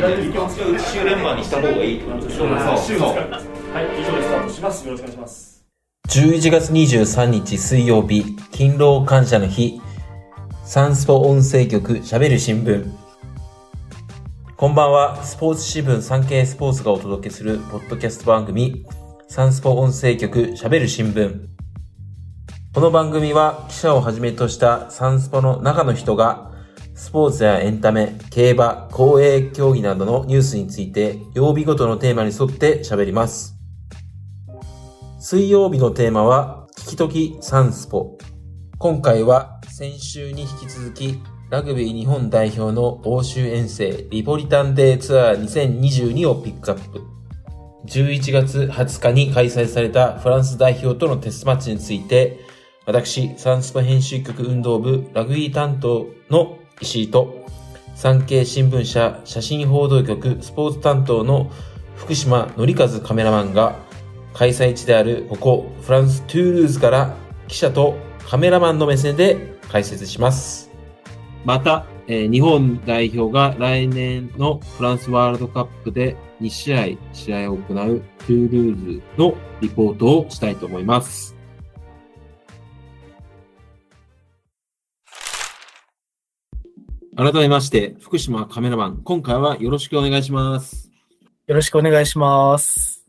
日本週連番にした方がいいってことでしょそうそうはい、以上でスタートします。よろしくお願いします。11月23日水曜日、勤労感謝の日、サンスポ音声局喋る新聞。こんばんは、スポーツ新聞産経スポーツがお届けするポッドキャスト番組、サンスポ音声局喋る新聞。この番組は記者をはじめとしたサンスポの中の人が、スポーツやエンタメ、競馬、公営競技などのニュースについて、曜日ごとのテーマに沿って喋ります。水曜日のテーマは、聞きときサンスポ。今回は先週に引き続き、ラグビー日本代表の欧州遠征リポリタンデーツアー2022をピックアップ。11月20日に開催されたフランス代表とのテストマッチについて、私、サンスポ編集局運動部ラグビー担当の石井と、産経新聞社写真報道局スポーツ担当の福島則和カメラマンが、開催地であるここフランス・トゥールーズから記者とカメラマンの目線で解説します。また、えー日本代表が来年のフランスワールドカップで2試合試合を行うトゥールーズのリポートをしたいと思います。改めまして、福島カメラマン、今回はよろしくお願いします。よろしくお願いします。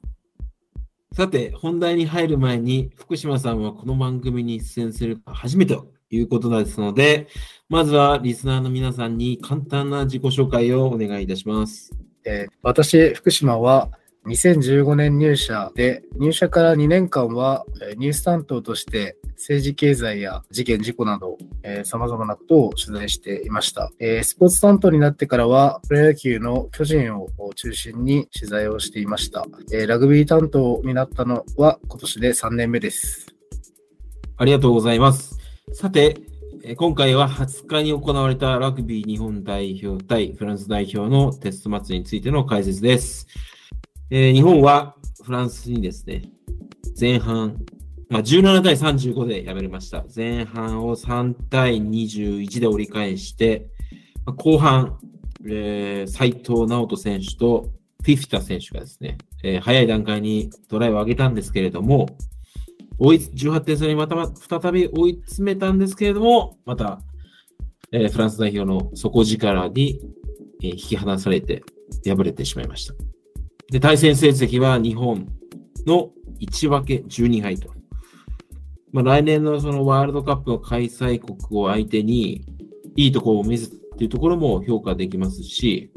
さて、本題に入る前に、福島さんはこの番組に出演する初めてということですので、まずはリスナーの皆さんに簡単な自己紹介をお願いいたします。えー私、福島は2015年入社で、入社から2年間はニュース担当として政治経済や事件事故など、えー様々なことを取材していました。えースポーツ担当になってからは、プロ野球の巨人を中心に取材をしていました。えーラグビー担当になったのは今年で3年目です。ありがとうございます。さて、今回は20日に行われたラグビー日本代表対フランス代表のテストマッチについての解説です。えー日本はフランスにですね、前半、まあ、17対35で敗れました。前半を3対21で折り返して、後半、えー、斉藤直人選手とフィフィタ選手がですね、えー早い段階にトライを上げたんですけれども、追い18点差にまた再び追い詰めたんですけれども、また、えーフランス代表の底力に、えー引き離されて敗れてしまいました。で、対戦成績は日本の1分け12敗と。まあ、来年のそのワールドカップの開催国を相手に、いいところを見せたっていうところも評価できますし、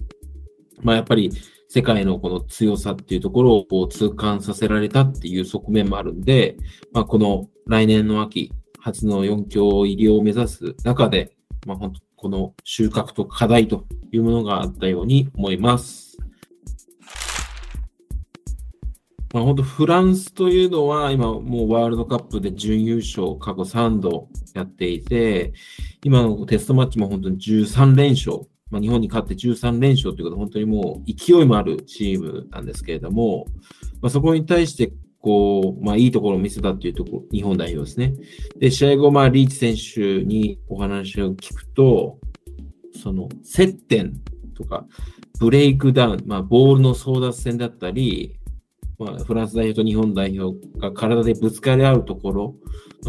まあ、やっぱり世界のこの強さっていうところをこう痛感させられたっていう側面もあるんで、まあ、この来年の秋、初の4強入りを目指す中で、まあ、本当この収穫と課題というものがあったように思います。まあ、本当フランスというのは今もうワールドカップで準優勝過去3度やっていて、今のテストマッチも本当に13連勝。まあ、日本に勝って13連勝ということで本当にもう勢いもあるチームなんですけれども、まあ、そこに対してこう、まあ、いいところを見せたっていうところ、日本代表ですね。で、試合後、まあ、リーチ選手にお話を聞くと、その、接点とか、ブレイクダウン、まあ、ボールの争奪戦だったり、まあ、フランス代表と日本代表が体でぶつかり合うところ、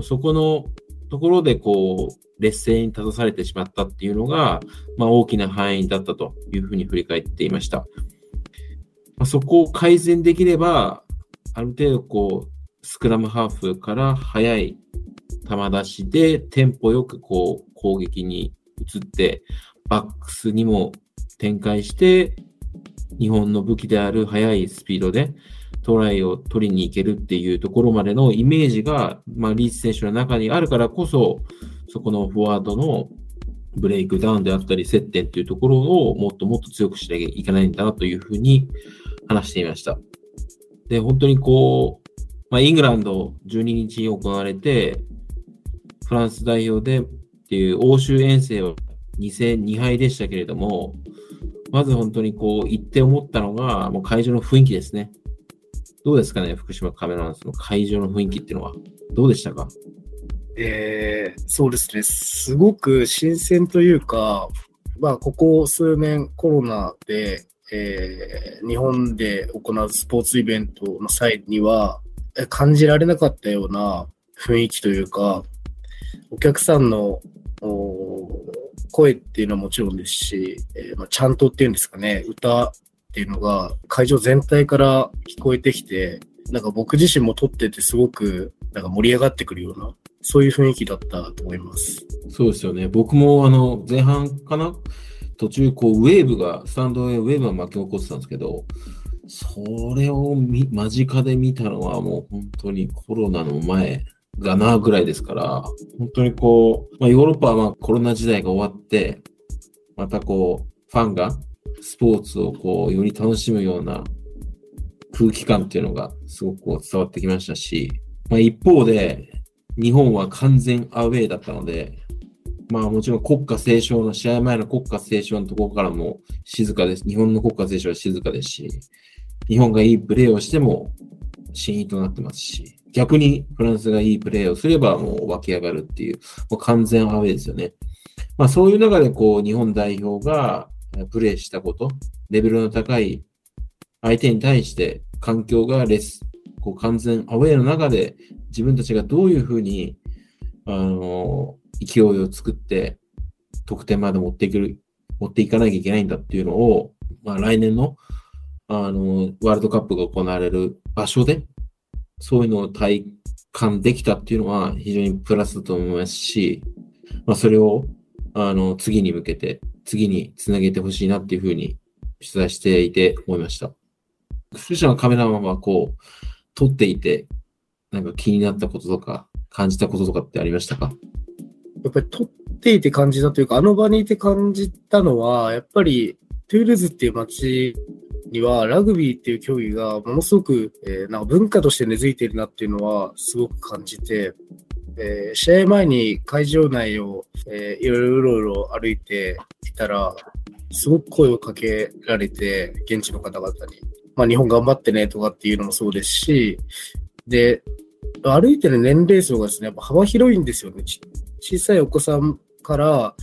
そこのところで、こう、劣勢に立たされてしまったっていうのが、まあ、大きな範囲だったというふうに振り返っていました。まあ、そこを改善できれば、ある程度こう、スクラムハーフから速い球出しでテンポよくこう攻撃に移って、バックスにも展開して、日本の武器である速いスピードでトライを取りに行けるっていうところまでのイメージが、まあ、リーチ選手の中にあるからこそ、そこのフォワードのブレイクダウンであったり、接点っていうところをもっともっと強くしなきゃいけないんだなというふうに話していました。で、本当にこう、まあ、イングランド12日に行われて、フランス代表でっていう欧州遠征は2戦2敗でしたけれども、まず本当にこう、言って思ったのが、もう会場の雰囲気ですね。どうですかね、福島カメラマンスの会場の雰囲気っていうのは。どうでしたか？えーそうですね。すごく新鮮というか、まあ、ここ数年コロナで、えー日本で行うスポーツイベントの際には、感じられなかったような雰囲気というか、お客さんの声っていうのはもちろんですし、えーまあ、ちゃんとっていうんですかね、歌っていうのが会場全体から聞こえてきて、なんか僕自身も撮っててすごくなんか盛り上がってくるような、そういう雰囲気だったと思います。そうですよね。僕もあの前半かな？途中こうウェーブが、スタンドへウェーブが巻き起こってたんですけど、それを間近で見たのはもう本当にコロナの前だなぐらいですから、本当にこう、まあ、ヨーロッパはまコロナ時代が終わって、またこう、ファンがスポーツをこう、より楽しむような空気感っていうのがすごくこう伝わってきましたし、まあ、一方で、日本は完全アウェーだったので、まあもちろん国歌斉唱の試合前の国歌斉唱のところからも静かです。日本の国歌斉唱は静かですし、日本がいいプレーをしても真意となってますし、逆にフランスがいいプレーをすればもう湧き上がるっていう、もう完全アウェーですよね。まあそういう中でこう日本代表がプレーしたこと、レベルの高い相手に対して環境がレス、こう完全アウェーの中で自分たちがどういうふうに、あの、勢いを作って得点まで持っていける、持っていかなきゃいけないんだっていうのを、まあ来年の、あの、ワールドカップが行われる場所で、そういうのを体感できたっていうのは非常にプラスだと思いますし、まあそれを、あの、次に向けて、次につなげてほしいなっていうふうに取材していて思いました。副社のカメラマンはこう、撮っていて、なんか気になったこととか、感じたこととかってありましたか？やっぱり撮っていて感じたというか、あの場にいて感じたのは、やっぱりトゥールーズっていう街にはラグビーっていう競技がものすごく、えーなんか文化として根付いているなっていうのはすごく感じて、えー試合前に会場内を、えーいろいろろ歩いていたら、すごく声をかけられて、現地の方々に。まあ日本頑張ってねとかっていうのもそうですし、で、歩いてる年齢層がですね、やっぱ幅広いんですよね。小さいお子さんから、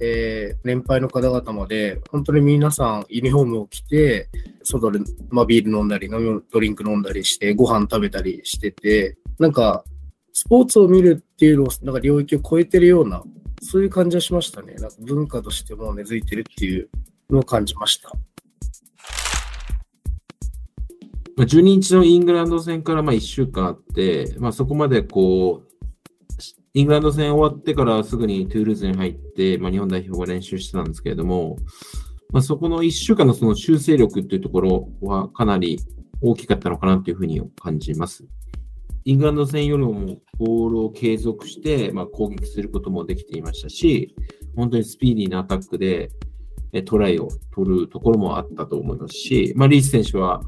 えー年配の方々まで、本当に皆さんユニフォームを着て、外で、まあ、ビール飲んだり、飲みドリンク飲んだりして、ご飯食べたりしてて、なんか、スポーツを見るっていうのを、なんか領域を超えてるような、そういう感じはしましたね。なんか文化としても根付いてるっていうのを感じました。12日のイングランド戦からまあ1週間あって、まあ、そこまでこう、イングランド戦終わってからすぐにトゥールーズに入って、まあ、日本代表が練習してたんですけれども、まあ、そこの1週間のその修正力っていうところはかなり大きかったのかなというふうに感じます。イングランド戦よりもボールを継続して、まあ、攻撃することもできていましたし、本当にスピーディーなアタックでトライを取るところもあったと思いますし、まあ、リーチ選手は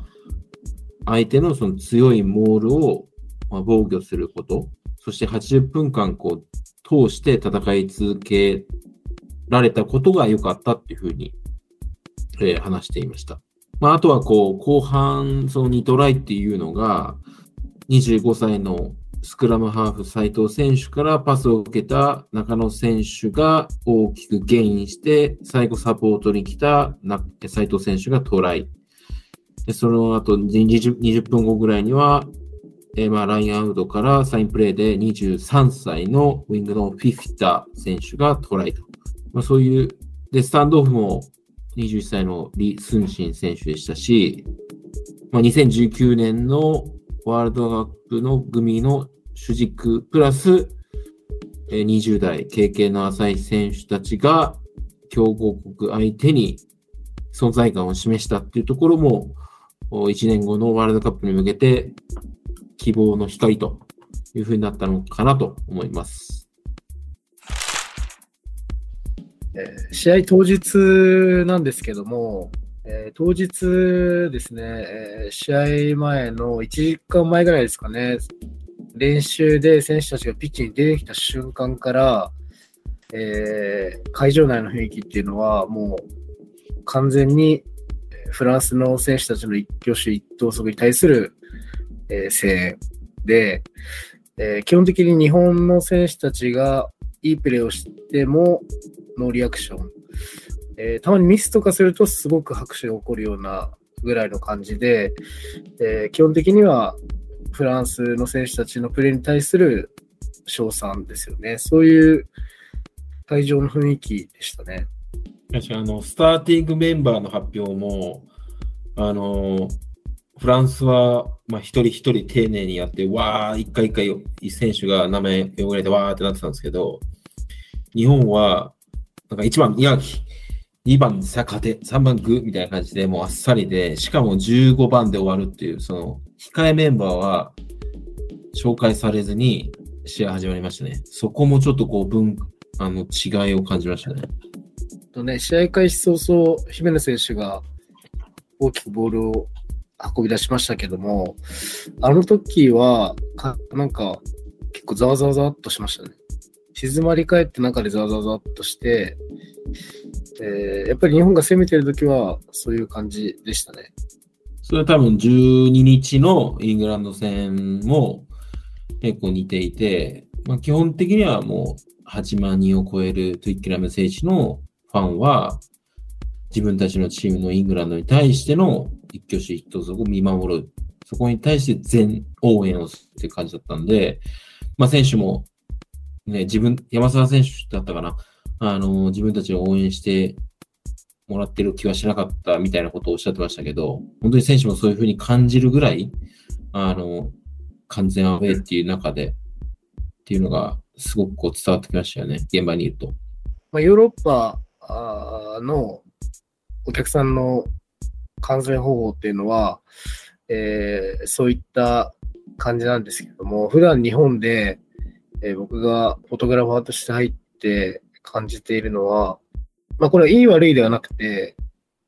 相手のその強いモールをま防御すること、そして80分間こう通して戦い続けられたことが良かったっていうふうに、えー話していました。まあ、あとはこう後半その2トライっていうのが25歳のスクラムハーフ斉藤選手からパスを受けた中野選手が大きくゲインして最後サポートに来たな斉藤選手がトライ。でその後 20, 20分後ぐらいには、えーまあ、ラインアウトからサインプレーで23歳のウィングのフィフィタ選手がトライと。まあ、そういう、で、スタンドオフも21歳のリ・スンシン選手でしたし、まあ、2019年のワールドカップの組の主軸プラス、えー20代経験の浅い選手たちが強豪国相手に存在感を示したっていうところも、1年後のワールドカップに向けて希望の光というふうになったのかなと思います。試合当日なんですけども、えー当日ですね、えー試合前の1時間前ぐらいですかね、練習で選手たちがピッチに出てきた瞬間から、えー会場内の雰囲気っていうのは、もう完全にフランスの選手たちの一挙手一投足に対する、えー声援で、えー基本的に日本の選手たちがいいプレーをしても、ノーリアクション。えーたまにミスとかするとすごく拍手が起こるようなぐらいの感じで、えー基本的にはフランスの選手たちのプレーに対する称賛ですよね。そういう会場の雰囲気でしたね。あの、スターティングメンバーの発表も、あの、フランスは、まあ、一人一人丁寧にやって、わー、一回一回、選手が名前呼ばれて、わーってなってたんですけど、日本は、なんか1番宮城、2番坂手、3番グみたいな感じで、もうあっさりで、しかも15番で終わるっていう、その、控えメンバーは紹介されずに試合始まりましたね。そこもちょっとこう、文、あの、違いを感じましたね。とね、試合開始早々、姫野選手が大きくボールを運び出しましたけども、あの時は、かなんか、結構ざわざわざわっとしましたね。静まり返って中でざわざわざわっとして、えーやっぱり日本が攻めてる時は、そういう感じでしたね。それは多分12日のイングランド戦も結構似ていて、まあ、基本的にはもう8万人を超えるトゥイッキラム選手のファンは自分たちのチームのイングランドに対しての一挙手一投足を見守る。そこに対して全応援をするっていう感じだったんで、まあ選手もね、自分、山沢選手だったかな。あの、自分たちを応援してもらってる気はしなかったみたいなことをおっしゃってましたけど、本当に選手もそういうふうに感じるぐらい、あの、完全アウェイっていう中で、っていうのがすごくこう伝わってきましたよね、現場にいると。まあ、ヨーロッパのお客さんの観戦方法っていうのは、えーそういった感じなんですけども、普段日本で、えー僕がフォトグラファーとして入って感じているのは、まあこれはいい悪いではなくて、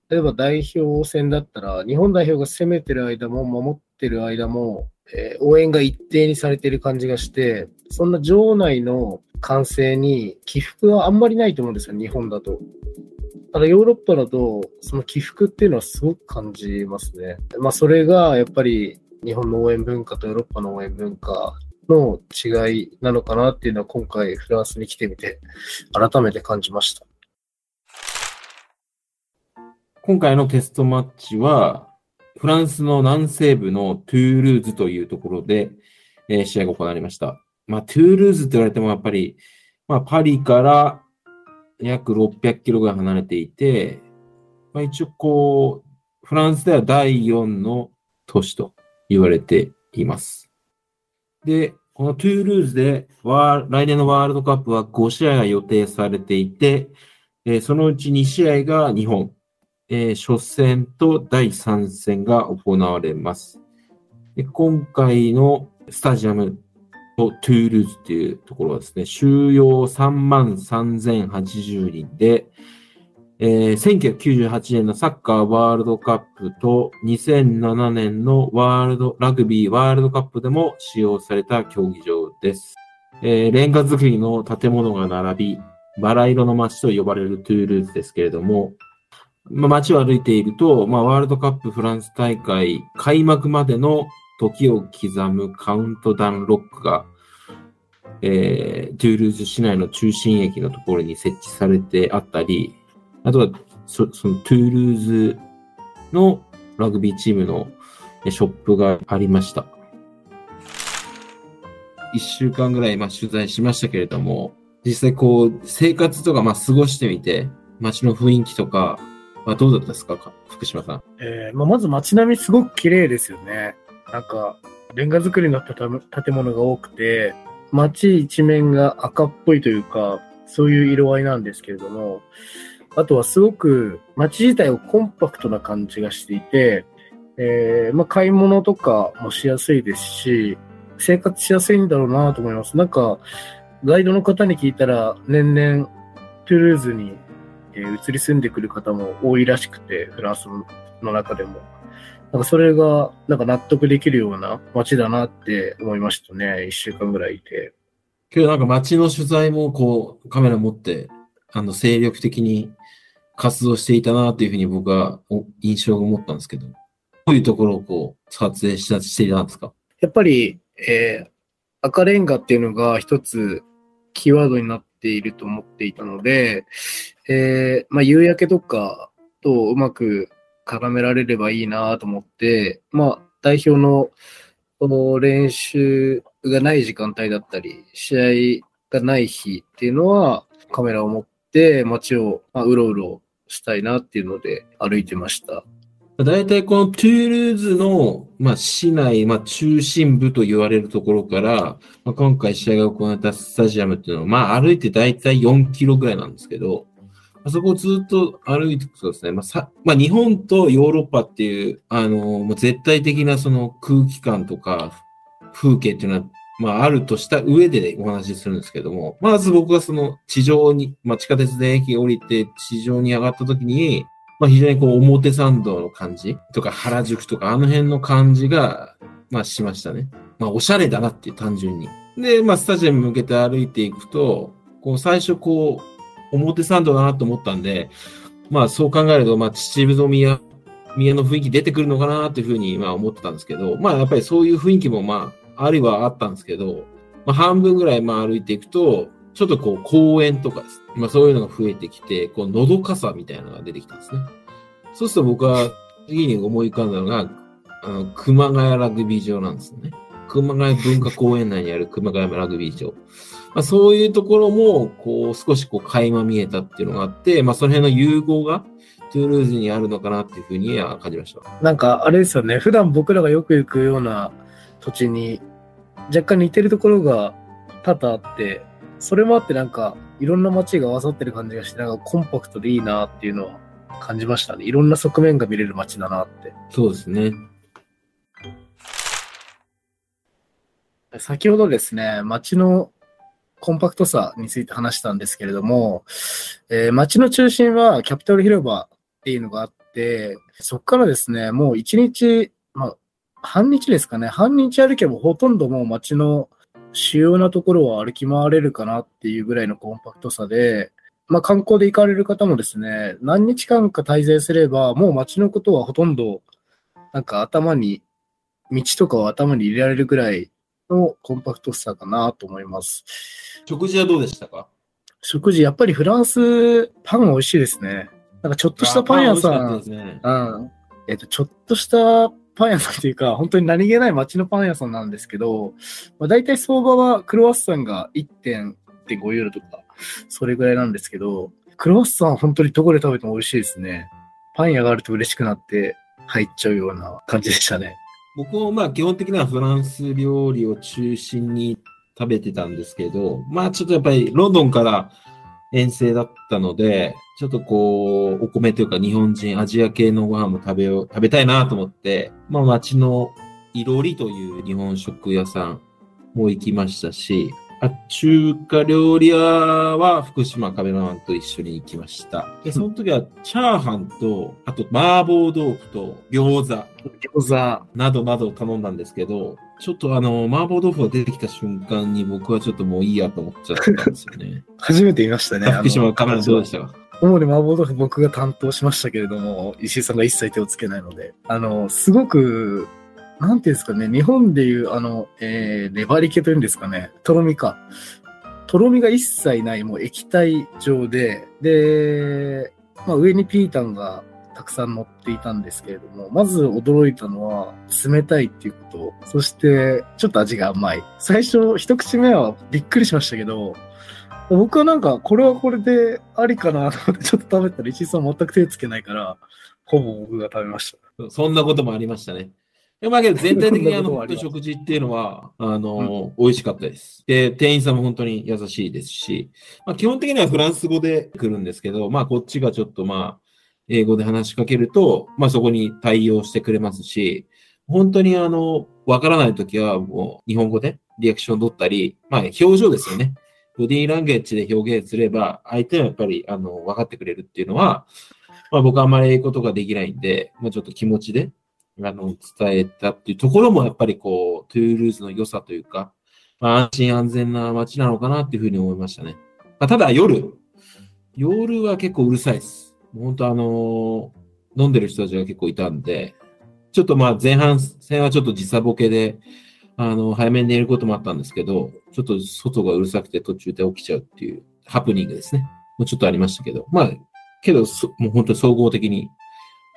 例えば代表戦だったら、日本代表が攻めてる間も守ってる間も、えー応援が一定にされてる感じがして、そんな場内の歓声に起伏はあんまりないと思うんですよ、日本だと。ただヨーロッパだと、その起伏っていうのはすごく感じますね。まあそれがやっぱり日本の応援文化とヨーロッパの応援文化の違いなのかなっていうのは今回フランスに来てみて改めて感じました。今回のテストマッチは、フランスの南西部のトゥールーズというところで、えー試合が行われました。まあ、トゥールーズって言われてもやっぱり、まあ、パリから約600キロぐらい離れていて、まあ、一応こう、フランスでは第4の都市と言われています。で、このトゥールーズでワ来年のワールドカップは5試合が予定されていて、えーそのうち2試合が日本、えー初戦と第3戦が行われます。で今回のスタジアムトゥールーズっていうところはですね、収容3万3080人で、えー1998年のサッカーワールドカップと2007年のワールド、ラグビーワールドカップでも使用された競技場です。えーレンガ造りの建物が並び、バラ色の街と呼ばれるトゥールーズですけれども、まあ、街を歩いていると、まあ、ワールドカップフランス大会開幕までの時を刻むカウントダウンクロックが、えー、トゥールーズ市内の中心駅のところに設置されてあったり、あとはそのトゥールーズのラグビーチームのショップがありました。一週間ぐらい、まあ、取材しましたけれども、実際こう、生活とか、まあ、過ごしてみて、街の雰囲気とか、はどうだったですかか福島さん？えーまあ、まず街並みすごく綺麗ですよね。なんか、レンガ造りの建物が多くて、街一面が赤っぽいというか、そういう色合いなんですけれども、あとはすごく街自体をコンパクトな感じがしていて、えーまあ、買い物とかもしやすいですし、生活しやすいんだろうなと思います。なんか、ガイドの方に聞いたら、年々、トゥルーズに、え移り住んでくる方も多いらしくて、フランスの中でも。なんかそれが、なんか納得できるような街だなって思いましたね。一週間ぐらいいて。けどなんか街の取材もこう、カメラ持って、あの、精力的に活動していたなっていうふうに僕はお印象を持ったんですけど、どういうところをこう、撮影したしていたんですか？やっぱり、えー赤レンガっていうのが一つキーワードになっていると思っていたので、えー、まあ、夕焼けとかとうまく絡められればいいなと思って、まあ、代表のこの練習がない時間帯だったり、試合がない日っていうのは、カメラを持って街を、まあ、うろうろしたいなっていうので歩いてました。大体このトゥールーズの、まあ、市内、まあ、中心部と言われるところから、まあ、今回試合が行われたスタジアムっていうのは、まあ、歩いて大体4キロぐらいなんですけど、あそこをずっと歩いていくとですね、まあさまあ、日本とヨーロッパっていう、あのもう絶対的なその空気感とか風景っていうのは、まあ、あるとした上でお話しするんですけども、まず僕はその地上に、まあ、地下鉄で駅降りて地上に上がった時に、まあ、非常にこう表参道の感じとか原宿とかあの辺の感じが、まあ、しましたね。まあ、おしゃれだなっていう単純に。で、まあ、スタジアム向けて歩いていくと、こう最初こう、表参道だなと思ったんで、まあそう考えると、まあ秩父宮、宮の雰囲気出てくるのかなっていうふうにまあ思ってたんですけど、まあやっぱりそういう雰囲気もまあ、あるいはあったんですけど、まあ半分ぐらいまあ歩いていくと、ちょっとこう公園とかです。まあそういうのが増えてきて、こうのどかさみたいなのが出てきたんですね。そうすると僕は次に思い浮かんだのが、あの、熊谷ラグビー場なんですね。熊谷文化公園内にある熊谷ラグビー場。まあ、そういうところも、こう、少しこう、垣間見えたっていうのがあって、まあ、その辺の融合が、トゥールーズにあるのかなっていうふうには感じました。なんかあれですよね、普段僕らがよく行くような土地に若干似てるところが多々あって、それもあってなんかいろんな街が合わさってる感じがして、なんかコンパクトでいいなっていうのは感じましたね。いろんな側面が見れる街だなって。そうですね。先ほどですね、街のコンパクトさについて話したんですけれども、えー街の中心はキャピトル広場っていうのがあって、そこからですね、もう一日、まあ、半日ですかね、半日歩けばほとんどもう街の主要なところを歩き回れるかなっていうぐらいのコンパクトさで、まあ観光で行かれる方もですね、何日間か滞在すれば、もう街のことはほとんど、なんか頭に、道とかを頭に入れられるぐらいのコンパクトさかなと思います。食事はどうでしたか？食事、やっぱりフランス、パン美味しいですね。なんかちょっとしたパン屋さん。えっと、ちょっとしたパン屋さんっていうか、本当に何気ない街のパン屋さんなんですけど、まあ、大体相場はクロワッサンが1.5ユーロとか、それぐらいなんですけど、クロワッサン本当にどこで食べても美味しいですね。パン屋があると嬉しくなって入っちゃうような感じでしたね。僕もまあ基本的にはフランス料理を中心に食べてたんですけど、まあちょっとやっぱりロンドンから遠征だったので、ちょっとこう、お米というか日本人、アジア系のご飯も食べよう、食べたいなと思って、まあ街のいろりという日本食屋さんも行きましたし、あ中華料理屋は福島カメラマンと一緒に行きました。で、その時はチャーハンと、あと麻婆豆腐と餃子、餃子、などなど頼んだんですけど、ちょっとあの、麻婆豆腐が出てきた瞬間に僕はちょっともういいやと思っちゃったんですよね。初めて見ましたね。福島カメラどうでしたか主に麻婆豆腐僕が担当しましたけれども、石井さんが一切手をつけないので、あの、すごく、なんていうんですかね、日本でいう、あの、えー、粘り気というんですかね、とろみか。とろみが一切ない、もう液体状で、で、まあ、上にピータンがたくさん乗っていたんですけれども、まず驚いたのは、冷たいっていうこと、そして、ちょっと味が甘い。最初、一口目はびっくりしましたけど、僕はなんか、これはこれでありかなと思ってちょっと食べたら、石井さん全く手つけないから、ほぼ僕が食べました。そんなこともありましたね。でまあけど全体的にあの、食事っていうのは、あの、美味しかったです。で、店員さんも本当に優しいですし、まあ基本的にはフランス語で来るんですけど、まあこっちがちょっとまあ、英語で話しかけると、まあそこに対応してくれますし、本当にあの、わからないときはもう日本語でリアクション取ったり、まあ表情ですよね。ボディーランゲージで表現すれば、相手はやっぱりあの、分かってくれるっていうのは、まあ僕はあんまり英語とかできないんで、まあちょっと気持ちで、あの、伝えたっていうところもやっぱりこう、トゥールーズの良さというか、まあ安心安全な街なのかなっていうふうに思いましたね。まあ、ただ夜、夜は結構うるさいです。もう本当あの飲んでる人たちが結構いたんで、ちょっとまあ前半戦はちょっと時差ボケで、あの、早めに寝ることもあったんですけど、ちょっと外がうるさくて途中で起きちゃうっていうハプニングですね。もうちょっとありましたけど、まあ、けど、もう本当に総合的に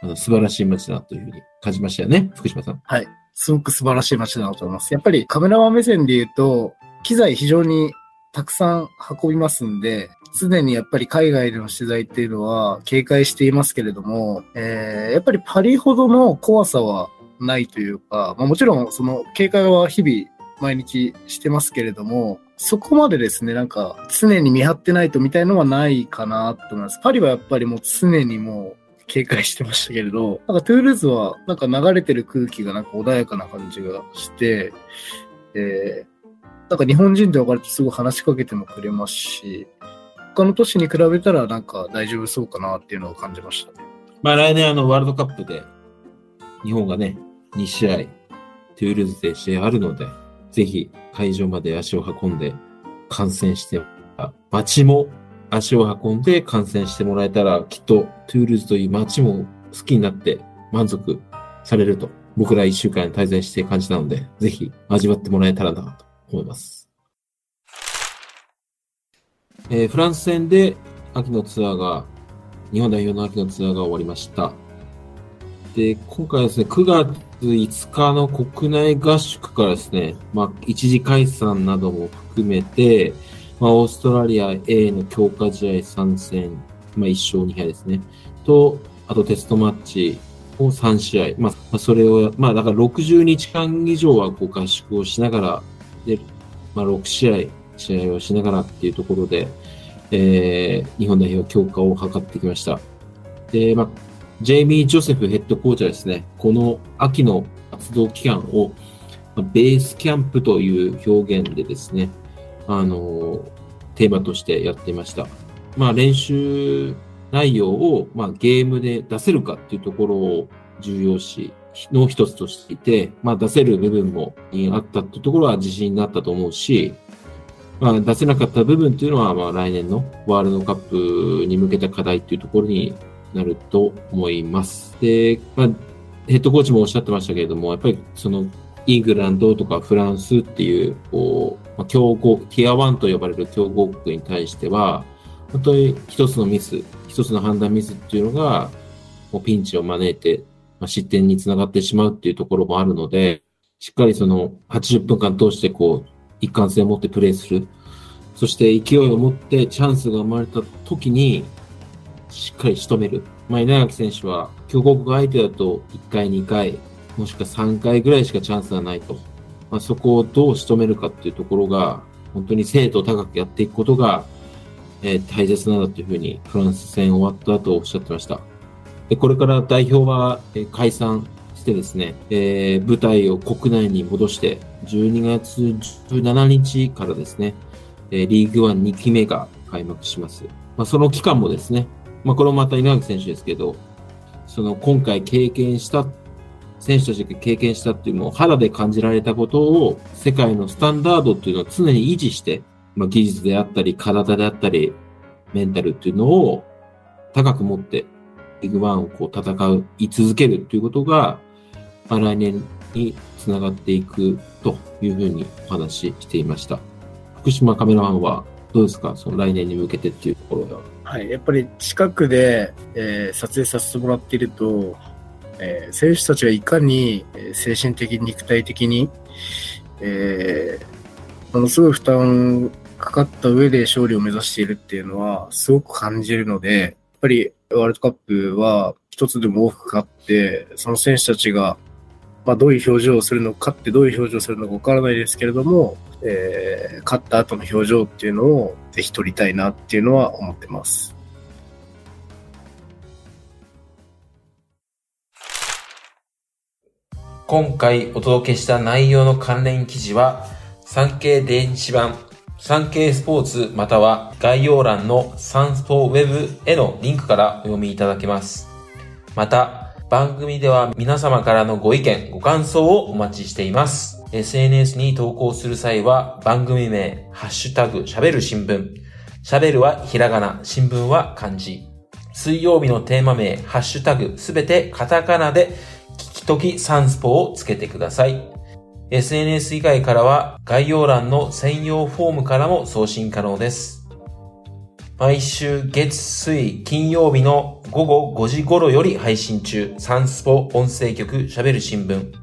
あの素晴らしい街だというふうに感じましたよね、福島さん。はい。すごく素晴らしい街だなと思います。やっぱりカメラマン目線で言うと、機材非常にたくさん運びますんで、常にやっぱり海外での取材っていうのは警戒していますけれども、えー、やっぱりパリほどの怖さはないというか、まあ、もちろんその警戒は日々毎日してますけれども、そこまでですね、なんか常に見張ってないとみたいのはないかなと思います。パリはやっぱりもう常にもう警戒してましたけれど、なんかトゥールーズはなんか流れてる空気がなんか穏やかな感じがして、えー、なんか日本人で分かるとすごい話しかけてもくれますし、他の都市に比べたらなんか大丈夫そうかなっていうのを感じましたね。まあ来年あのワールドカップで日本がね、2試合、トゥールーズで試合あるので、ぜひ会場まで足を運んで観戦して、街も足を運んで観戦してもらえたら、きっとトゥールーズという街も好きになって満足されると、僕ら一週間滞在して感じたので、ぜひ味わってもらえたらなと思います。えー、フランス戦で秋のツアーが、日本代表の秋のツアーが終わりました。で、今回はですね、9月5日の国内合宿からですね、まあ、一時解散なども含めて、まあ、オーストラリア A の強化試合3戦、まあ、1勝2敗ですね。と、あとテストマッチを3試合。まあ、それを、まあ、だから60日間以上はこう合宿をしながら、で、まあ、6試合、試合をしながらっていうところで、えー、日本代表強化を図ってきました。で、まあ、ジェイミー・ジョセフヘッドコーチはですね、この秋の活動期間を、ベースキャンプという表現でですね、あの、テーマとしてやっていました。まあ練習内容を、まあ、ゲームで出せるかっていうところを重要視の一つとしていて、まあ出せる部分もあったっていうところは自信になったと思うし、まあ出せなかった部分っていうのは、まあ来年のワールドカップに向けた課題っていうところになると思います。で、まあ、ヘッドコーチもおっしゃってましたけれども、やっぱりそのイングランドとかフランスっていう、こう、まあ、強豪、ティア1と呼ばれる強豪国に対しては、本当に一つのミス、一つの判断ミスっていうのが、もうピンチを招いて、まあ、失点につながってしまうっていうところもあるので、しっかりその80分間通してこう、一貫性を持ってプレーする。そして勢いを持ってチャンスが生まれた時に、しっかり仕留める。まあ、稲垣選手は、強豪国相手だと1回、2回、もしくは3回ぐらいしかチャンスがないと。まあ、そこをどう仕留めるかっていうところが、本当に精度高くやっていくことが、えー、大切なんだというふうに、フランス戦終わった後おっしゃってました。でこれから代表は、えー、解散してですね、えー、舞台を国内に戻して、12月17日からですね、えー、リーグワン2期目が開幕します。まあ、その期間もですね、まあ、これもまた稲垣選手ですけど、その今回経験した選手たちが経験したっていうのを肌で感じられたことを世界のスタンダードっていうのを常に維持して、まあ、技術であったり、体であったり、メンタルっていうのを高く持って、リーグワンをこう戦う、い続けるっていうことが、まあ、来年につながっていくというふうにお話ししていました。福島カメラマンはどうですか？その来年に向けてっていうところは。はい、やっぱり近くで、えー、撮影させてもらっていると、えー、選手たちがいかに精神的、肉体的に、えー、ものすごい負担かかった上で勝利を目指しているっていうのはすごく感じるので、やっぱりワールドカップは一つでも多く勝って、その選手たちが、まあ、どういう表情をするのかってどういう表情をするのかわからないですけれども、えー、勝った後の表情っていうのをぜひ撮りたいなっていうのは思ってます。今回お届けした内容の関連記事は、産経電子版、産経スポーツまたは概要欄のサンスポウェブへのリンクからお読みいただけます。また、番組では皆様からのご意見、ご感想をお待ちしています。SNS に投稿する際は番組名、ハッシュタグ、喋る新聞。喋るはひらがな、新聞は漢字。水曜日のテーマ名、ハッシュタグ、すべてカタカナで時サンスポをつけてください。SNS 以外からは概要欄の専用フォームからも送信可能です。毎週月水金曜日の午後5時頃より配信中、サンスポ音声局喋る新聞。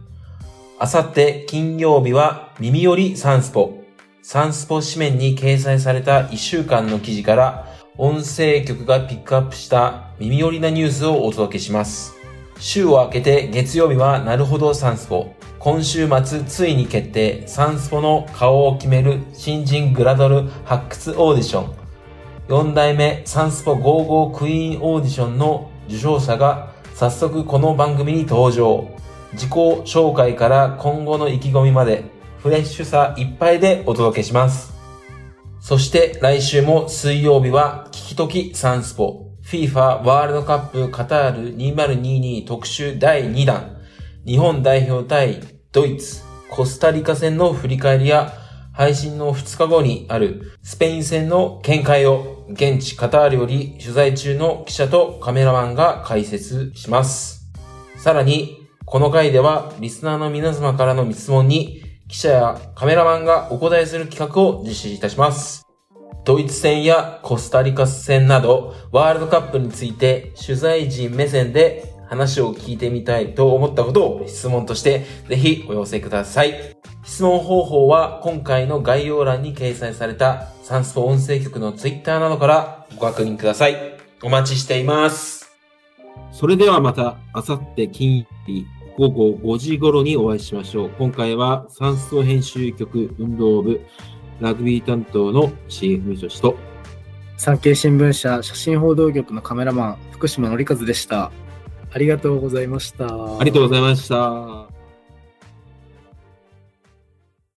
あさって金曜日は耳よりサンスポ。サンスポ紙面に掲載された1週間の記事から音声局がピックアップした耳寄りなニュースをお届けします。週を明けて月曜日はなるほどサンスポ。今週末ついに決定、サンスポの顔を決める新人グラドル発掘オーディション。4代目サンスポ55クイーンオーディションの受賞者が早速この番組に登場。自己紹介から今後の意気込みまでフレッシュさいっぱいでお届けします。そして来週も水曜日は聞きときサンスポ FIFA ワールドカップカタール2022特集第2弾日本代表対ドイツ、コスタリカ戦の振り返りや配信の2日後にあるスペイン戦の見解を現地カタールより取材中の記者とカメラマンが解説します。さらに、この回ではリスナーの皆様からの質問に記者やカメラマンがお答えする企画を実施いたします。ドイツ戦やコスタリカ戦などワールドカップについて取材陣目線で話を聞いてみたいと思ったことを質問としてぜひお寄せください。質問方法は今回の概要欄に掲載されたサンスポ音声局のツイッターなどからご確認ください。お待ちしています。それではまた、あさって金曜日午後5時頃にお会いしましょう。今回はサンスポ編集局運動部ラグビー担当の CF みそしと産経新聞社写真報道局のカメラマン、福島のりかずでした。ありがとうございました。ありがとうございました。